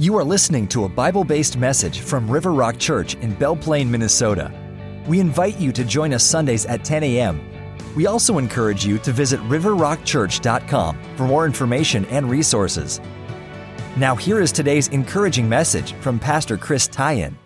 You are listening to a Bible based message from River Rock Church in Belle Plaine, Minnesota. We invite you to join us Sundays at 10 a.m. We also encourage you to visit riverrockchurch.com for more information and resources. Now, here is today's encouraging message from Pastor Chris Tyen.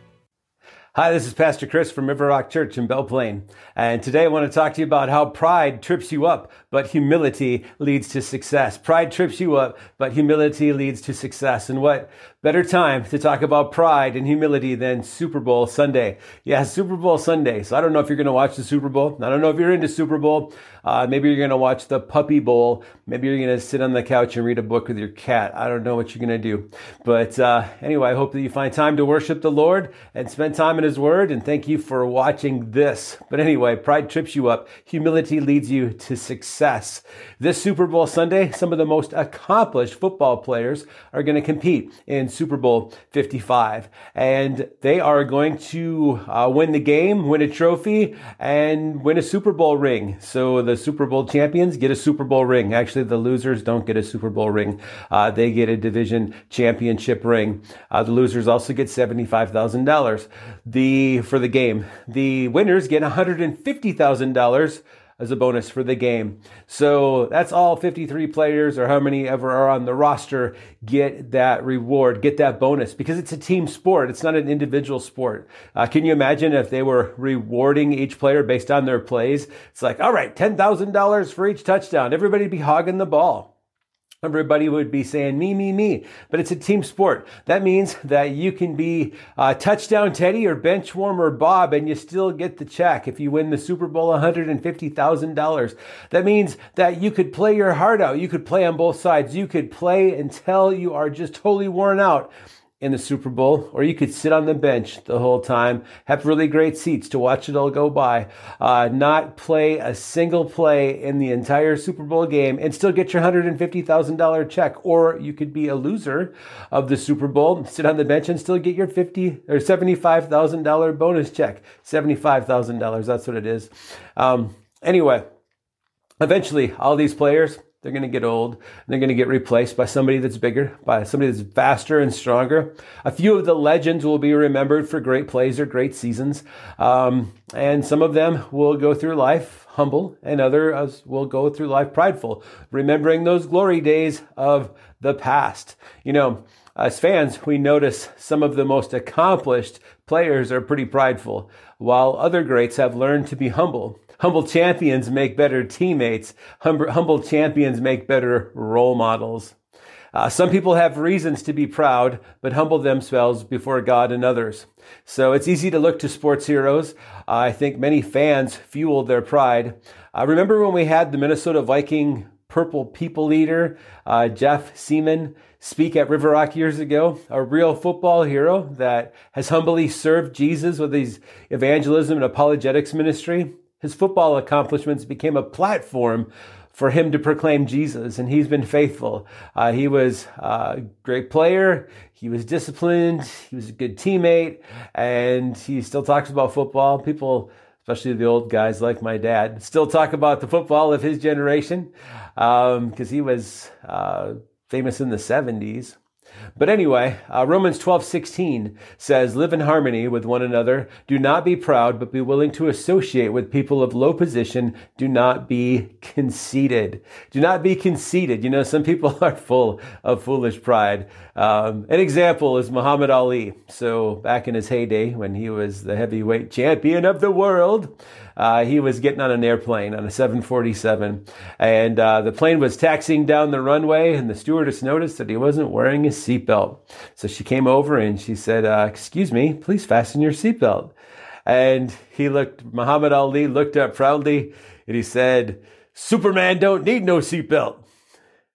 Hi, this is Pastor Chris from River Rock Church in Belle Plaine. And today I want to talk to you about how pride trips you up, but humility leads to success. Pride trips you up, but humility leads to success. And what better time to talk about pride and humility than Super Bowl Sunday? Yeah, Super Bowl Sunday. So I don't know if you're going to watch the Super Bowl. I don't know if you're into Super Bowl. Uh, maybe you're going to watch the Puppy Bowl. Maybe you're going to sit on the couch and read a book with your cat. I don't know what you're going to do. But uh, anyway, I hope that you find time to worship the Lord and spend time in His Word. And thank you for watching this. But anyway, pride trips you up. Humility leads you to success. This Super Bowl Sunday, some of the most accomplished football players are going to compete in Super Bowl 55. And they are going to uh, win the game, win a trophy, and win a Super Bowl ring. So the Super Bowl champions get a Super Bowl ring. Actually, the losers don't get a Super Bowl ring. Uh, they get a division championship ring. Uh, the losers also get $75,000 the, for the game. The winners get $150,000 as a bonus for the game. So that's all 53 players or how many ever are on the roster get that reward, get that bonus because it's a team sport. It's not an individual sport. Uh, can you imagine if they were rewarding each player based on their plays? It's like, all right, $10,000 for each touchdown. Everybody be hogging the ball. Everybody would be saying me, me, me, but it's a team sport. That means that you can be uh, touchdown Teddy or bench warmer Bob and you still get the check if you win the Super Bowl $150,000. That means that you could play your heart out. You could play on both sides. You could play until you are just totally worn out in the Super Bowl, or you could sit on the bench the whole time, have really great seats to watch it all go by, uh, not play a single play in the entire Super Bowl game, and still get your $150,000 check. Or you could be a loser of the Super Bowl, sit on the bench, and still get your 50 or $75,000 bonus check. $75,000, that's what it is. Um, anyway, eventually, all these players, they're going to get old. They're going to get replaced by somebody that's bigger, by somebody that's faster and stronger. A few of the legends will be remembered for great plays or great seasons. Um, and some of them will go through life humble, and others will go through life prideful, remembering those glory days of the past. You know, as fans, we notice some of the most accomplished players are pretty prideful, while other greats have learned to be humble. Humble champions make better teammates. Humble champions make better role models. Uh, some people have reasons to be proud, but humble themselves before God and others. So it's easy to look to sports heroes. Uh, I think many fans fueled their pride. I uh, remember when we had the Minnesota Viking purple people leader, uh, Jeff Siemon, speak at River Rock years ago, a real football hero that has humbly served Jesus with his evangelism and apologetics ministry. His football accomplishments became a platform for him to proclaim Jesus, and he's been faithful. Uh, he was a great player. He was disciplined. He was a good teammate, and he still talks about football. People, especially the old guys like my dad, still talk about the football of his generation because um, he was uh, famous in the 70s. But anyway, uh, Romans 12, 16 says, Live in harmony with one another. Do not be proud, but be willing to associate with people of low position. Do not be conceited. Do not be conceited. You know, some people are full of foolish pride. Um, an example is Muhammad Ali. So back in his heyday, when he was the heavyweight champion of the world, uh, he was getting on an airplane on a 747, and uh, the plane was taxiing down the runway, and the stewardess noticed that he wasn't wearing his seatbelt. So she came over and she said, uh, "Excuse me, please fasten your seatbelt." And he looked, Muhammad Ali looked up proudly, and he said, "Superman don't need no seatbelt."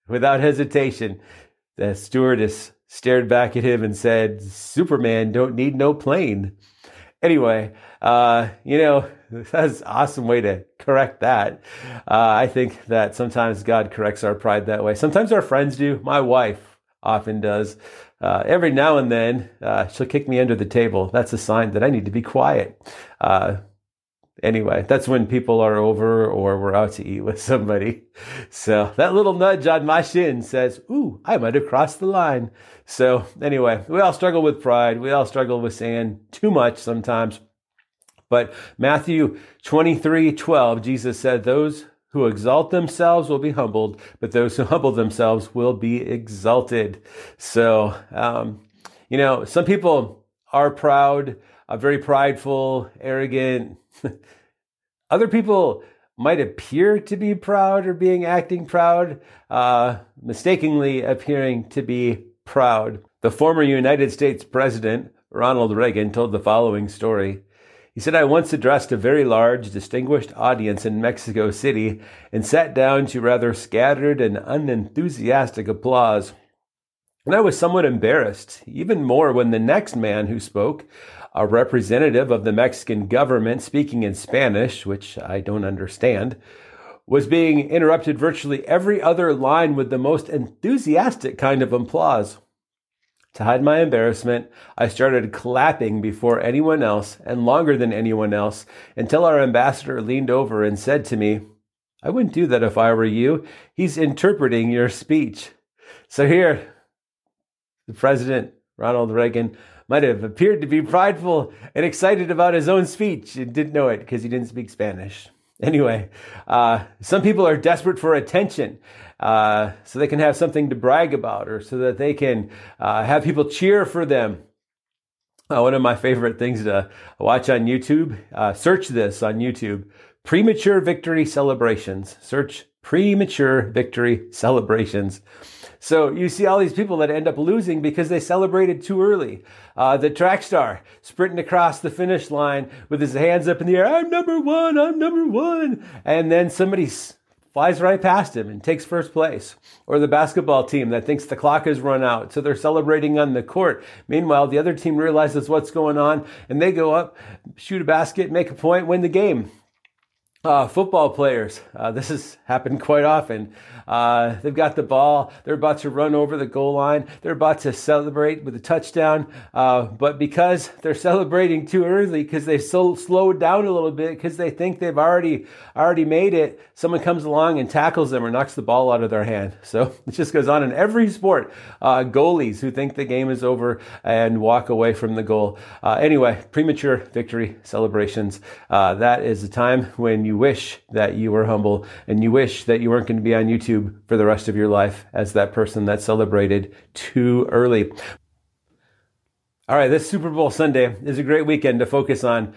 Without hesitation, the stewardess stared back at him and said, Superman don't need no plane. Anyway, uh, you know, that's an awesome way to correct that. Uh, I think that sometimes God corrects our pride that way. Sometimes our friends do. My wife often does. Uh, every now and then, uh, she'll kick me under the table. That's a sign that I need to be quiet. Uh, Anyway, that's when people are over or we're out to eat with somebody. So that little nudge on my shin says, Ooh, I might have crossed the line. So anyway, we all struggle with pride. We all struggle with saying too much sometimes. But Matthew 23 12, Jesus said, Those who exalt themselves will be humbled, but those who humble themselves will be exalted. So, um, you know, some people are proud, are very prideful, arrogant. Other people might appear to be proud or being acting proud, uh, mistakenly appearing to be proud. The former United States President, Ronald Reagan, told the following story. He said, I once addressed a very large, distinguished audience in Mexico City and sat down to rather scattered and unenthusiastic applause. And I was somewhat embarrassed, even more when the next man who spoke, a representative of the Mexican government speaking in Spanish, which I don't understand, was being interrupted virtually every other line with the most enthusiastic kind of applause. To hide my embarrassment, I started clapping before anyone else and longer than anyone else until our ambassador leaned over and said to me, I wouldn't do that if I were you. He's interpreting your speech. So here, the president, Ronald Reagan, might have appeared to be prideful and excited about his own speech and didn't know it because he didn't speak Spanish. Anyway, uh, some people are desperate for attention uh, so they can have something to brag about or so that they can uh, have people cheer for them. Uh, one of my favorite things to watch on YouTube, uh, search this on YouTube premature victory celebrations. Search premature victory celebrations. So you see all these people that end up losing because they celebrated too early. Uh, the track star sprinting across the finish line with his hands up in the air. I'm number one. I'm number one. And then somebody flies right past him and takes first place. Or the basketball team that thinks the clock has run out, so they're celebrating on the court. Meanwhile, the other team realizes what's going on and they go up, shoot a basket, make a point, win the game. Uh, football players, uh, this has happened quite often. Uh, they've got the ball. They're about to run over the goal line. They're about to celebrate with a touchdown. Uh, but because they're celebrating too early, because they've so slowed down a little bit, because they think they've already already made it, someone comes along and tackles them or knocks the ball out of their hand. So it just goes on in every sport. Uh, goalies who think the game is over and walk away from the goal. Uh, anyway, premature victory celebrations. that is a time when you wish that you were humble and you wish that you weren't going to be on YouTube for the rest of your life as that person that celebrated too early. All right, this Super Bowl Sunday is a great weekend to focus on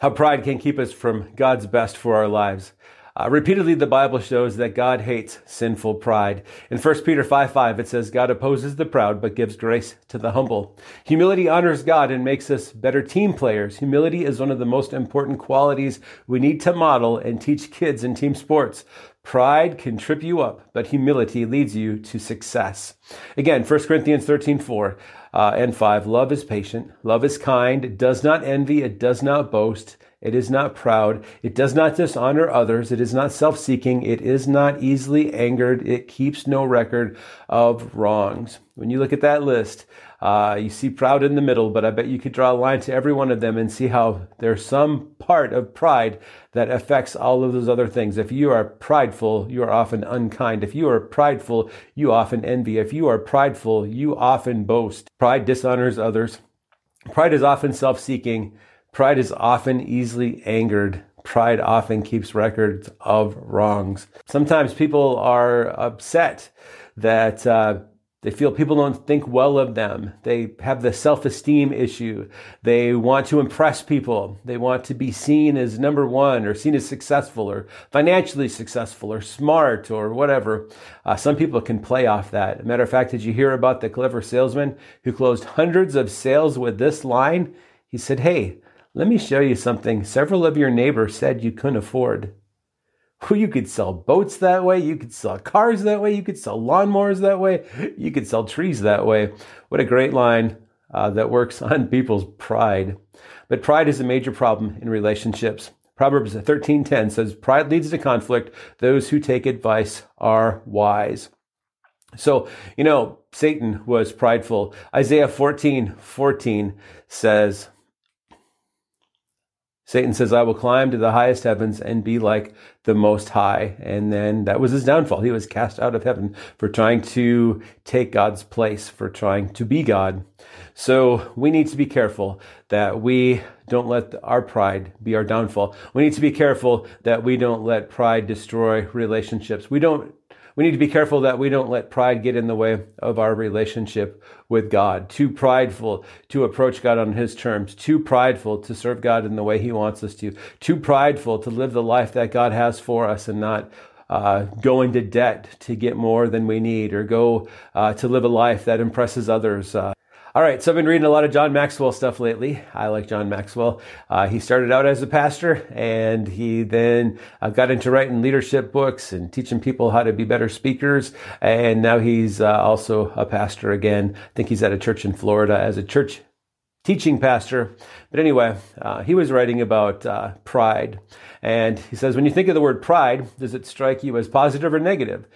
how pride can keep us from God's best for our lives. Uh, repeatedly, the Bible shows that God hates sinful pride. In 1 Peter 5 5, it says, God opposes the proud, but gives grace to the humble. Humility honors God and makes us better team players. Humility is one of the most important qualities we need to model and teach kids in team sports. Pride can trip you up, but humility leads you to success. Again, 1 Corinthians 13 4 uh, and 5. Love is patient, love is kind, it does not envy, it does not boast. It is not proud. It does not dishonor others. It is not self seeking. It is not easily angered. It keeps no record of wrongs. When you look at that list, uh, you see proud in the middle, but I bet you could draw a line to every one of them and see how there's some part of pride that affects all of those other things. If you are prideful, you are often unkind. If you are prideful, you often envy. If you are prideful, you often boast. Pride dishonors others. Pride is often self seeking. Pride is often easily angered. Pride often keeps records of wrongs. Sometimes people are upset that uh, they feel people don't think well of them. They have the self esteem issue. They want to impress people. They want to be seen as number one or seen as successful or financially successful or smart or whatever. Uh, some people can play off that. matter of fact, did you hear about the clever salesman who closed hundreds of sales with this line? He said, Hey, let me show you something several of your neighbors said you couldn't afford. Well, you could sell boats that way. You could sell cars that way. You could sell lawnmowers that way. You could sell trees that way. What a great line uh, that works on people's pride. But pride is a major problem in relationships. Proverbs 13:10 says, "Pride leads to conflict. Those who take advice are wise." So, you know, Satan was prideful. Isaiah 14, 14 says, Satan says, I will climb to the highest heavens and be like the Most High. And then that was his downfall. He was cast out of heaven for trying to take God's place, for trying to be God. So we need to be careful that we don't let our pride be our downfall. We need to be careful that we don't let pride destroy relationships. We don't we need to be careful that we don't let pride get in the way of our relationship with God. Too prideful to approach God on His terms. Too prideful to serve God in the way He wants us to. Too prideful to live the life that God has for us and not uh, go into debt to get more than we need or go uh, to live a life that impresses others. Uh, all right, so I've been reading a lot of John Maxwell stuff lately. I like John Maxwell. Uh, he started out as a pastor and he then uh, got into writing leadership books and teaching people how to be better speakers. And now he's uh, also a pastor again. I think he's at a church in Florida as a church teaching pastor. But anyway, uh, he was writing about uh, pride. And he says, when you think of the word pride, does it strike you as positive or negative?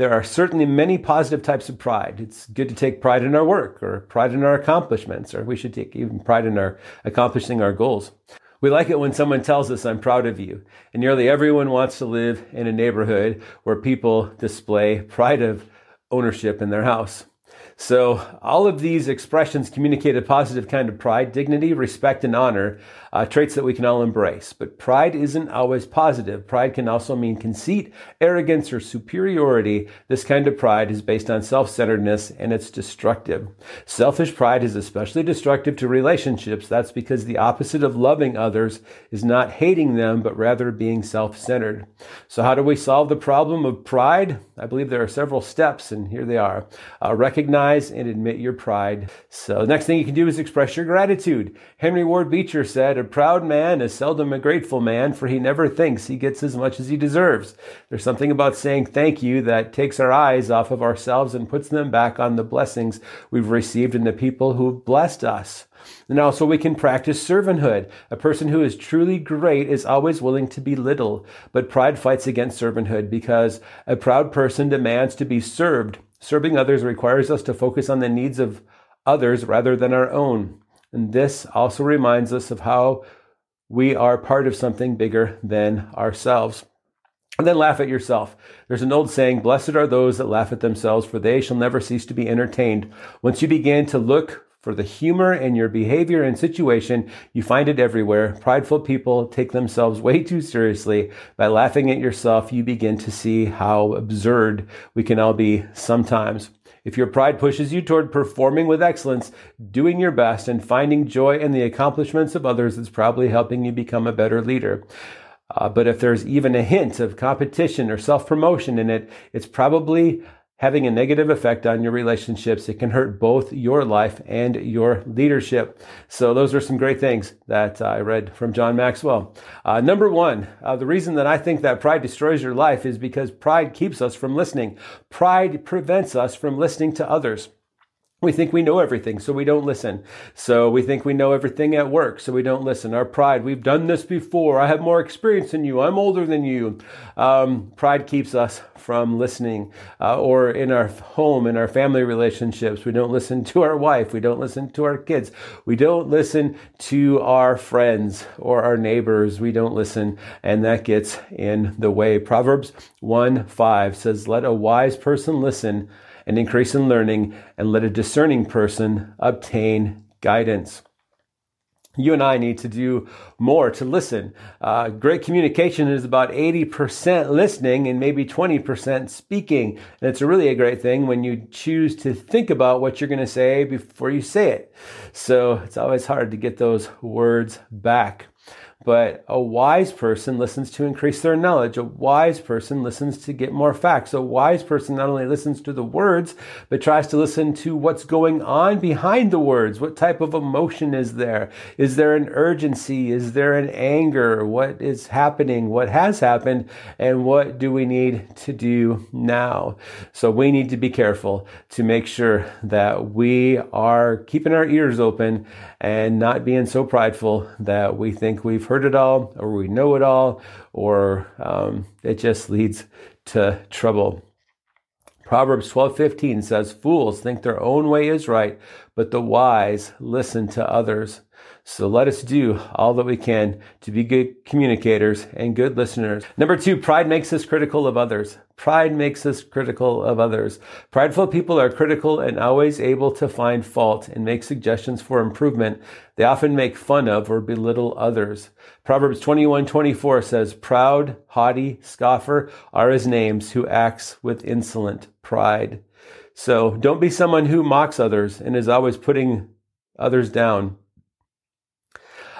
There are certainly many positive types of pride. It's good to take pride in our work or pride in our accomplishments, or we should take even pride in our accomplishing our goals. We like it when someone tells us, I'm proud of you. And nearly everyone wants to live in a neighborhood where people display pride of ownership in their house. So, all of these expressions communicate a positive kind of pride, dignity, respect, and honor, uh, traits that we can all embrace. But pride isn't always positive. Pride can also mean conceit, arrogance, or superiority. This kind of pride is based on self centeredness and it's destructive. Selfish pride is especially destructive to relationships. That's because the opposite of loving others is not hating them, but rather being self centered. So, how do we solve the problem of pride? I believe there are several steps, and here they are. Uh, recognize and admit your pride. So, the next thing you can do is express your gratitude. Henry Ward Beecher said, A proud man is seldom a grateful man, for he never thinks he gets as much as he deserves. There's something about saying thank you that takes our eyes off of ourselves and puts them back on the blessings we've received and the people who've blessed us. And also, we can practice servanthood. A person who is truly great is always willing to be little, but pride fights against servanthood because a proud person demands to be served. Serving others requires us to focus on the needs of others rather than our own. And this also reminds us of how we are part of something bigger than ourselves. And then laugh at yourself. There's an old saying, blessed are those that laugh at themselves, for they shall never cease to be entertained. Once you begin to look for the humor in your behavior and situation, you find it everywhere. Prideful people take themselves way too seriously. By laughing at yourself, you begin to see how absurd we can all be sometimes. If your pride pushes you toward performing with excellence, doing your best, and finding joy in the accomplishments of others, it's probably helping you become a better leader. Uh, but if there's even a hint of competition or self promotion in it, it's probably having a negative effect on your relationships. It can hurt both your life and your leadership. So those are some great things that I read from John Maxwell. Uh, number one, uh, the reason that I think that pride destroys your life is because pride keeps us from listening. Pride prevents us from listening to others. We think we know everything, so we don't listen. So we think we know everything at work, so we don't listen. Our pride, we've done this before. I have more experience than you. I'm older than you. Um, pride keeps us from listening. Uh, or in our home, in our family relationships, we don't listen to our wife. We don't listen to our kids. We don't listen to our friends or our neighbors. We don't listen, and that gets in the way. Proverbs 1 5 says, Let a wise person listen and increase in learning, and let a discerning person obtain guidance. You and I need to do more to listen. Uh, great communication is about 80% listening and maybe 20% speaking. And it's really a great thing when you choose to think about what you're going to say before you say it. So it's always hard to get those words back. But a wise person listens to increase their knowledge. A wise person listens to get more facts. A wise person not only listens to the words, but tries to listen to what's going on behind the words. What type of emotion is there? Is there an urgency? Is there an anger? What is happening? What has happened? And what do we need to do now? So we need to be careful to make sure that we are keeping our ears open and not being so prideful that we think we've heard it all or we know it all or um, it just leads to trouble. Proverbs 12:15 says fools think their own way is right, but the wise listen to others. So let us do all that we can to be good communicators and good listeners. Number two, pride makes us critical of others. Pride makes us critical of others. Prideful people are critical and always able to find fault and make suggestions for improvement. They often make fun of or belittle others. Proverbs 21, 24 says, proud, haughty, scoffer are his names who acts with insolent pride. So don't be someone who mocks others and is always putting others down.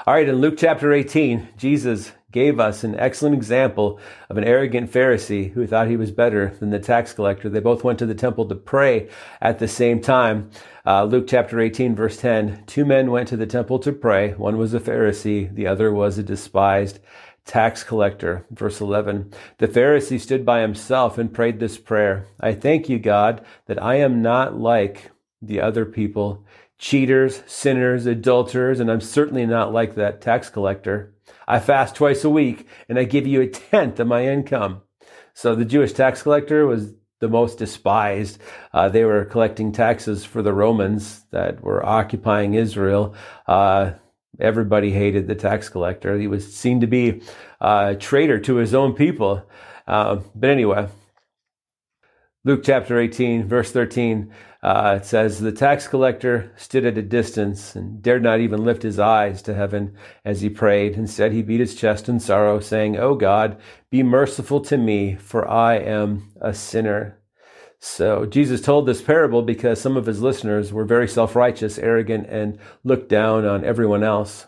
All right, in Luke chapter 18, Jesus gave us an excellent example of an arrogant Pharisee who thought he was better than the tax collector. They both went to the temple to pray at the same time. Uh, Luke chapter 18, verse 10 Two men went to the temple to pray. One was a Pharisee, the other was a despised tax collector. Verse 11 The Pharisee stood by himself and prayed this prayer I thank you, God, that I am not like the other people cheaters, sinners, adulterers, and I'm certainly not like that tax collector. I fast twice a week and I give you a tenth of my income. So the Jewish tax collector was the most despised. Uh, they were collecting taxes for the Romans that were occupying Israel. Uh, everybody hated the tax collector. He was seen to be a traitor to his own people. Uh, but anyway, Luke chapter 18, verse 13, uh, it says, The tax collector stood at a distance and dared not even lift his eyes to heaven as he prayed. Instead, he beat his chest in sorrow, saying, O God, be merciful to me, for I am a sinner. So Jesus told this parable because some of his listeners were very self righteous, arrogant, and looked down on everyone else.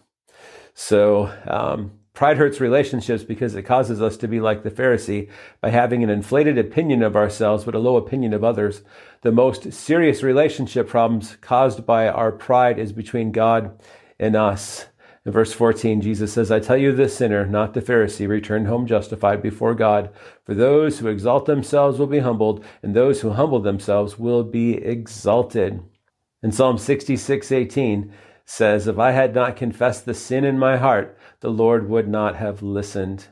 So, um, Pride hurts relationships because it causes us to be like the Pharisee by having an inflated opinion of ourselves but a low opinion of others. The most serious relationship problems caused by our pride is between God and us. In verse 14, Jesus says, I tell you, the sinner, not the Pharisee, returned home justified before God. For those who exalt themselves will be humbled, and those who humble themselves will be exalted. In Psalm 66, 18, says, If I had not confessed the sin in my heart, the Lord would not have listened.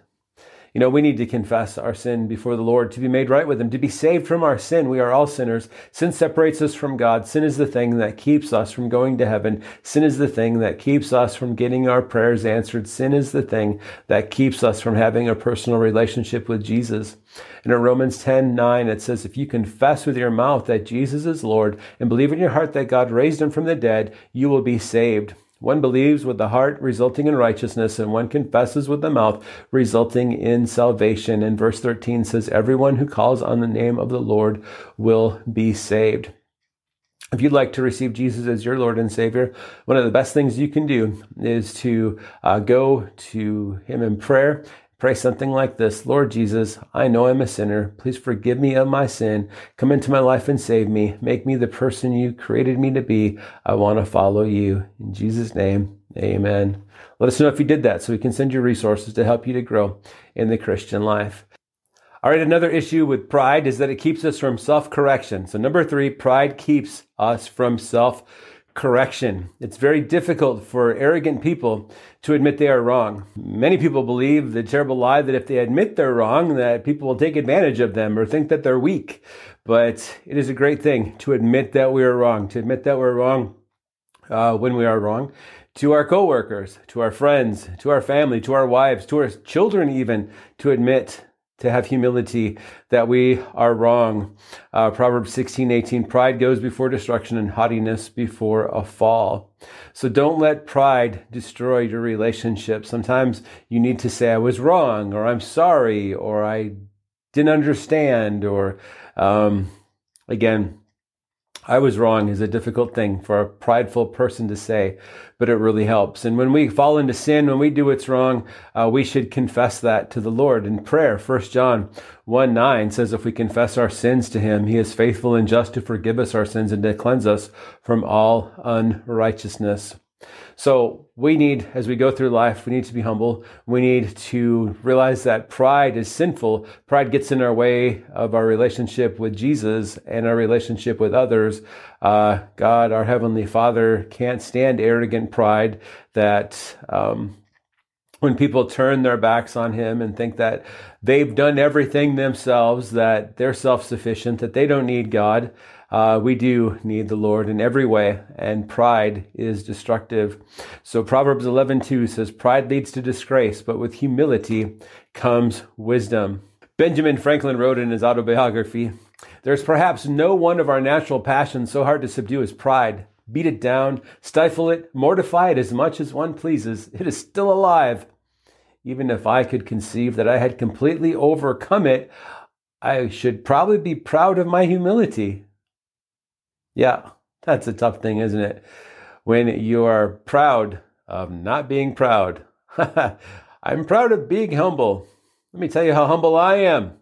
You know, we need to confess our sin before the Lord to be made right with Him, to be saved from our sin. We are all sinners. Sin separates us from God. Sin is the thing that keeps us from going to heaven. Sin is the thing that keeps us from getting our prayers answered. Sin is the thing that keeps us from having a personal relationship with Jesus. And in Romans 10 9, it says, If you confess with your mouth that Jesus is Lord and believe in your heart that God raised him from the dead, you will be saved. One believes with the heart, resulting in righteousness, and one confesses with the mouth, resulting in salvation. And verse 13 says, Everyone who calls on the name of the Lord will be saved. If you'd like to receive Jesus as your Lord and Savior, one of the best things you can do is to uh, go to Him in prayer Pray something like this Lord Jesus, I know I'm a sinner. Please forgive me of my sin. Come into my life and save me. Make me the person you created me to be. I want to follow you. In Jesus' name, amen. Let us know if you did that so we can send you resources to help you to grow in the Christian life. All right, another issue with pride is that it keeps us from self correction. So, number three, pride keeps us from self correction. It's very difficult for arrogant people to admit they are wrong. Many people believe the terrible lie that if they admit they're wrong, that people will take advantage of them or think that they're weak. But it is a great thing to admit that we are wrong, to admit that we're wrong uh, when we are wrong. To our coworkers, to our friends, to our family, to our wives, to our children, even to admit to have humility that we are wrong. Uh, Proverbs 16, 18, pride goes before destruction and haughtiness before a fall. So don't let pride destroy your relationship. Sometimes you need to say, I was wrong, or I'm sorry, or I didn't understand, or, um, again, I was wrong is a difficult thing for a prideful person to say, but it really helps. And when we fall into sin, when we do what's wrong, uh, we should confess that to the Lord in prayer. First John 1 9 says, If we confess our sins to him, he is faithful and just to forgive us our sins and to cleanse us from all unrighteousness. So we need, as we go through life, we need to be humble. We need to realize that pride is sinful. Pride gets in our way of our relationship with Jesus and our relationship with others. Uh, God, our Heavenly Father, can't stand arrogant pride that, um, when people turn their backs on him and think that they've done everything themselves, that they're self sufficient, that they don't need God, Uh, we do need the Lord in every way, and pride is destructive. So Proverbs 11:2 says, "Pride leads to disgrace, but with humility comes wisdom." Benjamin Franklin wrote in his autobiography, "There's perhaps no one of our natural passions so hard to subdue as pride. Beat it down, stifle it, mortify it as much as one pleases. It is still alive. Even if I could conceive that I had completely overcome it, I should probably be proud of my humility." Yeah, that's a tough thing, isn't it? When you are proud of not being proud. I'm proud of being humble. Let me tell you how humble I am.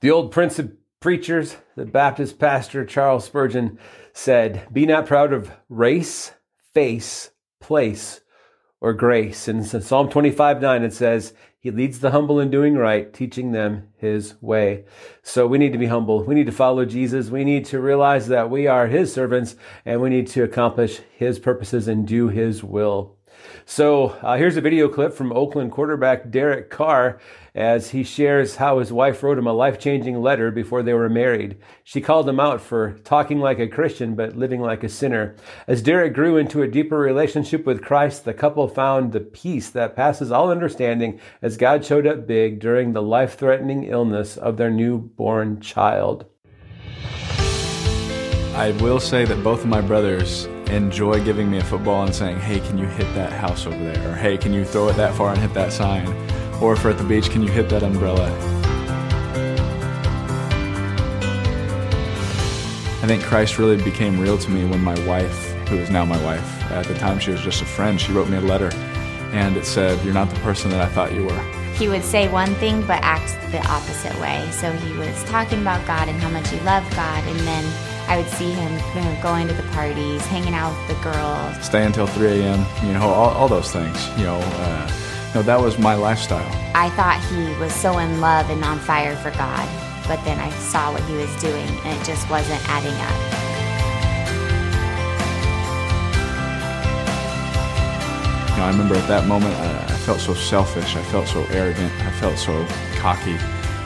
The old prince of preachers, the Baptist pastor Charles Spurgeon, said, Be not proud of race, face, place, or grace. And in Psalm 25 9, it says, He leads the humble in doing right, teaching them His way. So we need to be humble. We need to follow Jesus. We need to realize that we are His servants and we need to accomplish His purposes and do His will. So uh, here's a video clip from Oakland quarterback Derek Carr as he shares how his wife wrote him a life changing letter before they were married. She called him out for talking like a Christian but living like a sinner. As Derek grew into a deeper relationship with Christ, the couple found the peace that passes all understanding as God showed up big during the life threatening illness of their newborn child. I will say that both of my brothers enjoy giving me a football and saying, hey, can you hit that house over there? Or hey, can you throw it that far and hit that sign? Or if we're at the beach, can you hit that umbrella? I think Christ really became real to me when my wife, who is now my wife, at the time she was just a friend, she wrote me a letter and it said, You're not the person that I thought you were. He would say one thing but act the opposite way. So he was talking about God and how much he loved God, and then I would see him you know, going to the parties, hanging out with the girls. Stay until 3 a.m., you know, all, all those things, you know. Uh, you know, that was my lifestyle. I thought he was so in love and on fire for God, but then I saw what he was doing and it just wasn't adding up. You know, I remember at that moment I, I felt so selfish, I felt so arrogant, I felt so cocky.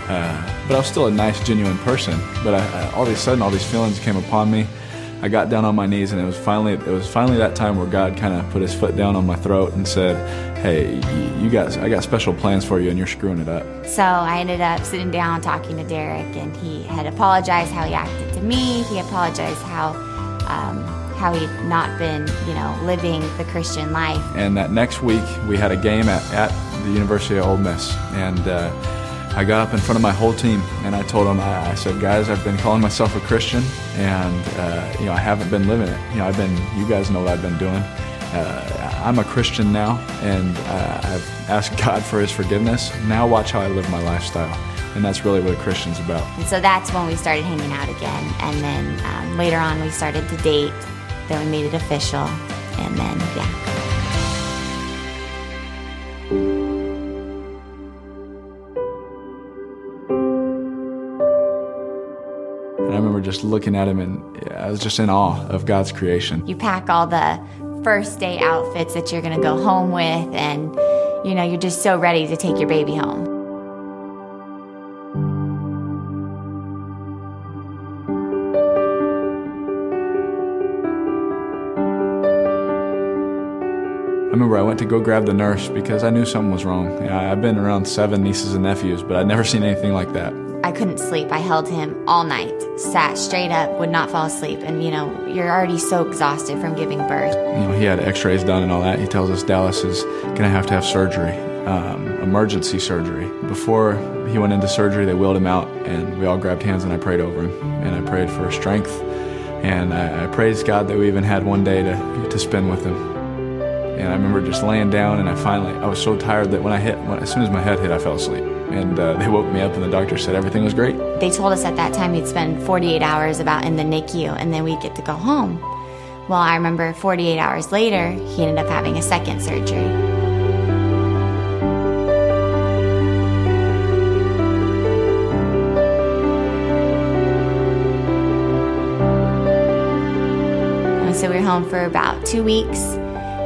Uh, but I was still a nice, genuine person. But I, I, all of a sudden, all these feelings came upon me. I got down on my knees, and it was finally it was finally that time where God kind of put His foot down on my throat and said, "Hey, you guys, I got special plans for you, and you're screwing it up." So I ended up sitting down talking to Derek, and he had apologized how he acted to me. He apologized how. Um, how he'd not been, you know, living the Christian life. And that next week, we had a game at, at the University of Ole Miss, and uh, I got up in front of my whole team and I told them, I, I said, guys, I've been calling myself a Christian and, uh, you know, I haven't been living it. You know, I've been, you guys know what I've been doing. Uh, I'm a Christian now and uh, I've asked God for his forgiveness. Now watch how I live my lifestyle. And that's really what a Christian's about. And so that's when we started hanging out again. And then um, later on, we started to date. Then we made it official. And then, yeah. Just looking at him and I was just in awe of God's creation. You pack all the first day outfits that you're going to go home with and you know, you're just so ready to take your baby home. I remember I went to go grab the nurse because I knew something was wrong. I've been around seven nieces and nephews, but I'd never seen anything like that. I couldn't sleep. I held him all night, sat straight up, would not fall asleep. And, you know, you're already so exhausted from giving birth. You know, he had x rays done and all that. He tells us Dallas is going to have to have surgery, um, emergency surgery. Before he went into surgery, they wheeled him out, and we all grabbed hands and I prayed over him. And I prayed for strength. And I, I praised God that we even had one day to, to spend with him. And I remember just laying down, and I finally, I was so tired that when I hit, when, as soon as my head hit, I fell asleep and uh, they woke me up and the doctor said everything was great. They told us at that time he'd spend 48 hours about in the NICU and then we'd get to go home. Well, I remember 48 hours later, he ended up having a second surgery. so we were home for about two weeks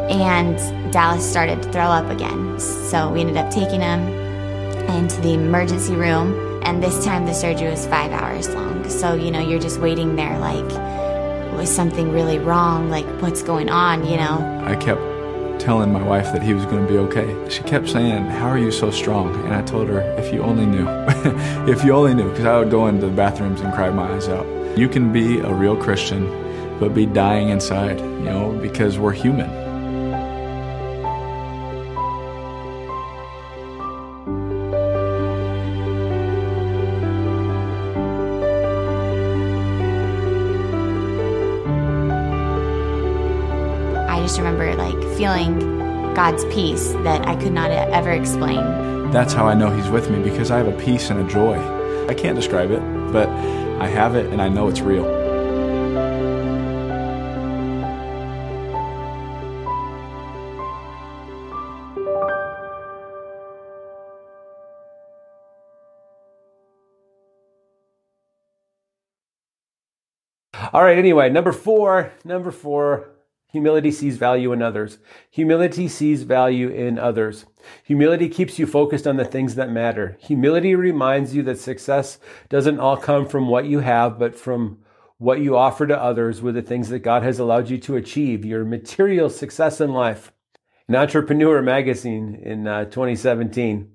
and Dallas started to throw up again. So we ended up taking him into the emergency room And this time the surgery was five hours long. So, you know, you're just waiting there like, was something really wrong? Like, what's going on, you know? I kept telling my wife that he was going to be okay. She kept saying, How are you so strong? And I told her, If you only knew. if you only knew. Because I would go into the bathrooms and cry my eyes out. You can be a real Christian, but be dying inside, you know, because we're human. Feeling God's peace that I could not ever explain. That's how I know He's with me because I have a peace and a joy. I can't describe it, but I have it and I know it's real. All right, anyway, number four, number four, humility sees value in others. Humility sees value in others. Humility keeps you focused on the things that matter. Humility reminds you that success doesn't all come from what you have, but from what you offer to others with the things that God has allowed you to achieve, your material success in life. In Entrepreneur magazine in uh, 2017,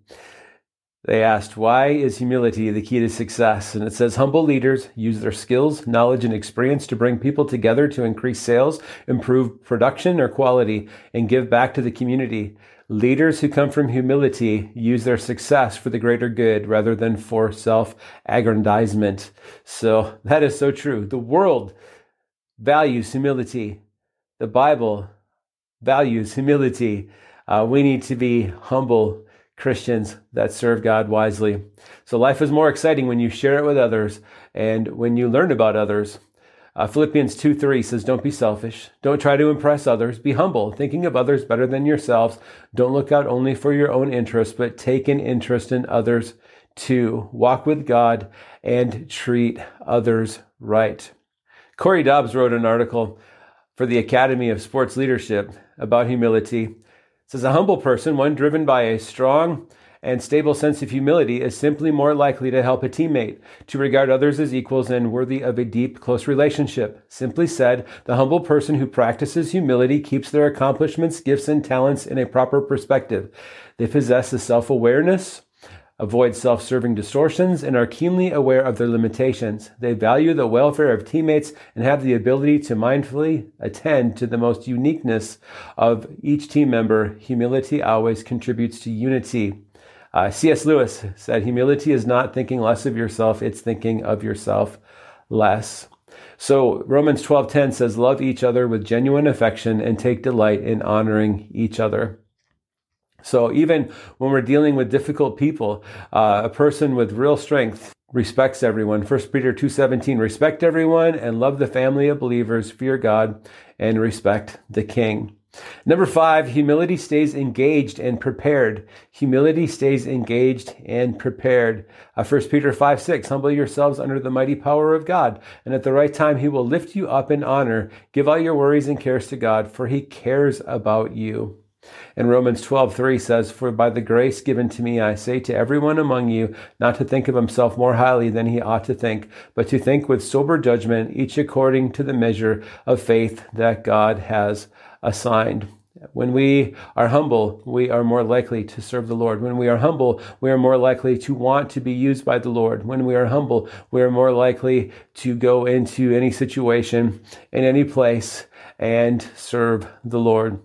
they asked, Why is humility the key to success? And it says, Humble leaders use their skills, knowledge, and experience to bring people together to increase sales, improve production or quality, and give back to the community. Leaders who come from humility use their success for the greater good rather than for self aggrandizement. So that is so true. The world values humility. The Bible values humility. Uh, we need to be humble Christians that serve God wisely. So life is more exciting when you share it with others and when you learn about others. Uh, Philippians 2 3 says, Don't be selfish. Don't try to impress others. Be humble, thinking of others better than yourselves. Don't look out only for your own interests, but take an interest in others too. Walk with God and treat others right. Corey Dobbs wrote an article for the Academy of Sports Leadership about humility. Says, A humble person, one driven by a strong and stable sense of humility is simply more likely to help a teammate, to regard others as equals and worthy of a deep, close relationship. Simply said, the humble person who practices humility keeps their accomplishments, gifts, and talents in a proper perspective. They possess a self awareness, avoid self serving distortions, and are keenly aware of their limitations. They value the welfare of teammates and have the ability to mindfully attend to the most uniqueness of each team member. Humility always contributes to unity. Uh, C.S. Lewis said, Humility is not thinking less of yourself, it's thinking of yourself less. So Romans 12:10 says love each other with genuine affection and take delight in honoring each other. So even when we're dealing with difficult people, uh, a person with real strength respects everyone. 1 Peter 2:17 respect everyone and love the family of believers, fear God and respect the king. Number five, humility stays engaged and prepared. Humility stays engaged and prepared. Uh, 1 Peter 5 6, humble yourselves under the mighty power of God, and at the right time he will lift you up in honor. Give all your worries and cares to God, for he cares about you. And Romans 12, 3 says, For by the grace given to me, I say to everyone among you, not to think of himself more highly than he ought to think, but to think with sober judgment, each according to the measure of faith that God has assigned. When we are humble, we are more likely to serve the Lord. When we are humble, we are more likely to want to be used by the Lord. When we are humble, we are more likely to go into any situation, in any place, and serve the Lord.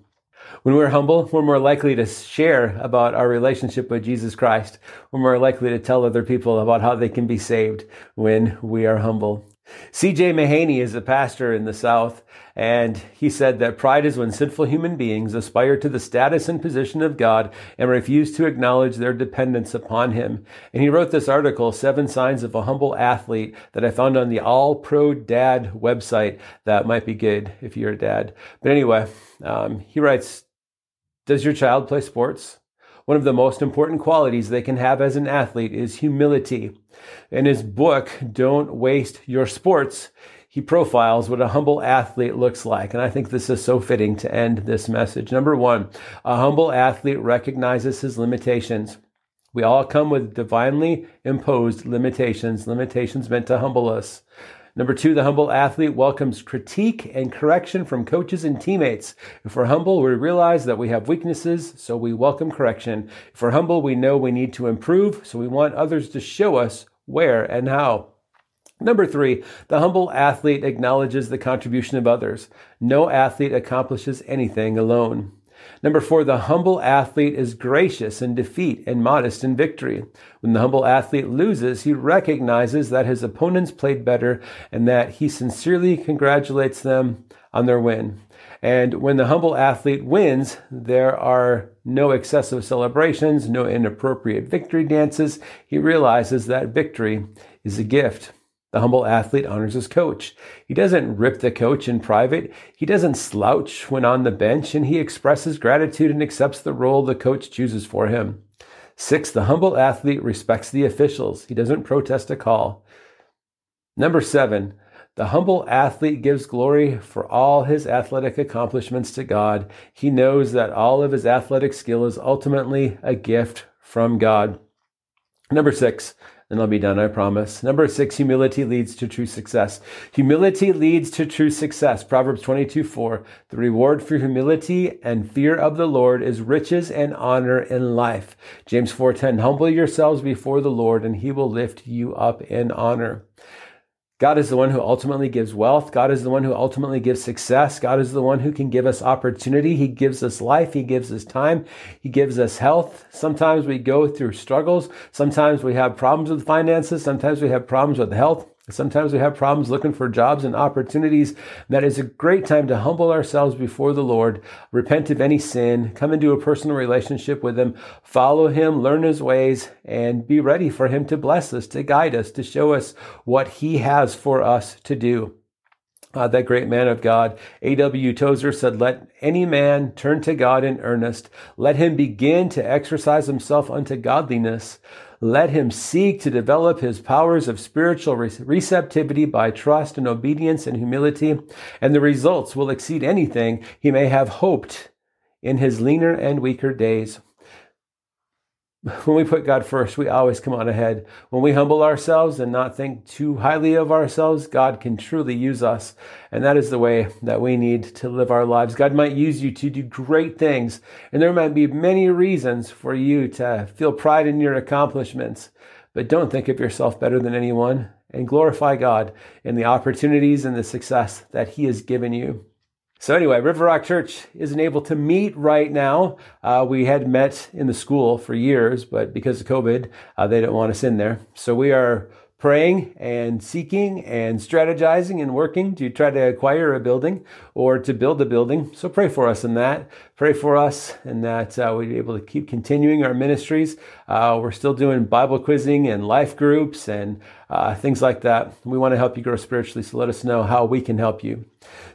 When we're humble, we're more likely to share about our relationship with Jesus Christ. We're more likely to tell other people about how they can be saved when we are humble. C.J. Mahaney is a pastor in the South, and he said that pride is when sinful human beings aspire to the status and position of God and refuse to acknowledge their dependence upon Him. And he wrote this article, Seven Signs of a Humble Athlete, that I found on the All Pro Dad website. That might be good if you're a dad. But anyway, um, he writes, Does your child play sports? One of the most important qualities they can have as an athlete is humility. In his book, Don't Waste Your Sports, he profiles what a humble athlete looks like. And I think this is so fitting to end this message. Number one, a humble athlete recognizes his limitations. We all come with divinely imposed limitations, limitations meant to humble us. Number two, the humble athlete welcomes critique and correction from coaches and teammates. If we're humble, we realize that we have weaknesses, so we welcome correction. If we're humble, we know we need to improve, so we want others to show us where and how. Number three, the humble athlete acknowledges the contribution of others. No athlete accomplishes anything alone. Number four, the humble athlete is gracious in defeat and modest in victory. When the humble athlete loses, he recognizes that his opponents played better and that he sincerely congratulates them on their win. And when the humble athlete wins, there are no excessive celebrations, no inappropriate victory dances. He realizes that victory is a gift. The humble athlete honors his coach. He doesn't rip the coach in private. He doesn't slouch when on the bench, and he expresses gratitude and accepts the role the coach chooses for him. Six, the humble athlete respects the officials. He doesn't protest a call. Number seven, the humble athlete gives glory for all his athletic accomplishments to God. He knows that all of his athletic skill is ultimately a gift from God. Number six, then I'll be done, I promise. Number six, humility leads to true success. Humility leads to true success. Proverbs 22, 4. The reward for humility and fear of the Lord is riches and honor in life. James 4:10. Humble yourselves before the Lord, and he will lift you up in honor. God is the one who ultimately gives wealth. God is the one who ultimately gives success. God is the one who can give us opportunity. He gives us life. He gives us time. He gives us health. Sometimes we go through struggles. Sometimes we have problems with finances. Sometimes we have problems with health. Sometimes we have problems looking for jobs and opportunities. That is a great time to humble ourselves before the Lord, repent of any sin, come into a personal relationship with Him, follow Him, learn His ways, and be ready for Him to bless us, to guide us, to show us what He has for us to do. Uh, that great man of God, A.W. Tozer said, Let any man turn to God in earnest. Let him begin to exercise himself unto godliness. Let him seek to develop his powers of spiritual receptivity by trust and obedience and humility, and the results will exceed anything he may have hoped in his leaner and weaker days. When we put God first, we always come on ahead. When we humble ourselves and not think too highly of ourselves, God can truly use us. And that is the way that we need to live our lives. God might use you to do great things. And there might be many reasons for you to feel pride in your accomplishments. But don't think of yourself better than anyone and glorify God in the opportunities and the success that He has given you. So anyway, River Rock Church isn't able to meet right now. Uh, we had met in the school for years, but because of COVID, uh, they didn't want us in there. So we are praying and seeking and strategizing and working to try to acquire a building or to build a building. So pray for us in that. Pray for us and that uh, we're able to keep continuing our ministries. Uh, we're still doing Bible quizzing and life groups and uh, things like that. We want to help you grow spiritually, so let us know how we can help you.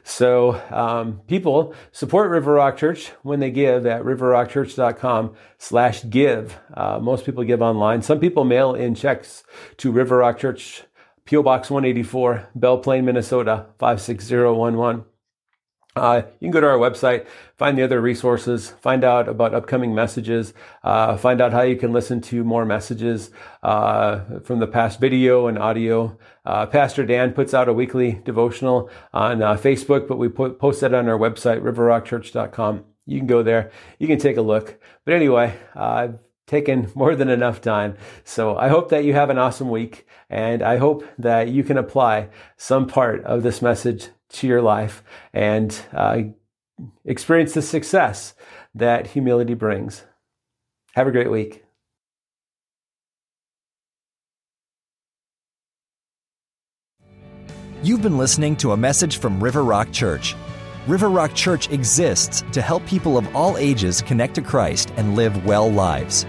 So um, people support River Rock Church when they give at riverrockchurch.com slash give. Uh, most people give online. Some people mail in checks to River Rock Church, P.O. Box 184, Belle Plaine, Minnesota 56011. Uh, you can go to our website, find the other resources, find out about upcoming messages, uh, find out how you can listen to more messages uh, from the past video and audio. Uh, Pastor Dan puts out a weekly devotional on uh, Facebook, but we put, post that on our website, riverrockchurch.com. You can go there. You can take a look. But anyway, I've taken more than enough time. So I hope that you have an awesome week, and I hope that you can apply some part of this message to your life and uh, experience the success that humility brings. Have a great week. You've been listening to a message from River Rock Church. River Rock Church exists to help people of all ages connect to Christ and live well lives.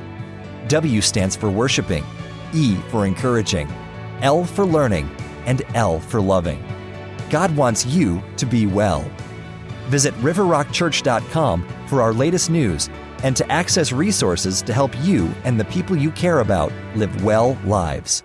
W stands for worshiping, E for encouraging, L for learning, and L for loving. God wants you to be well. Visit riverrockchurch.com for our latest news and to access resources to help you and the people you care about live well lives.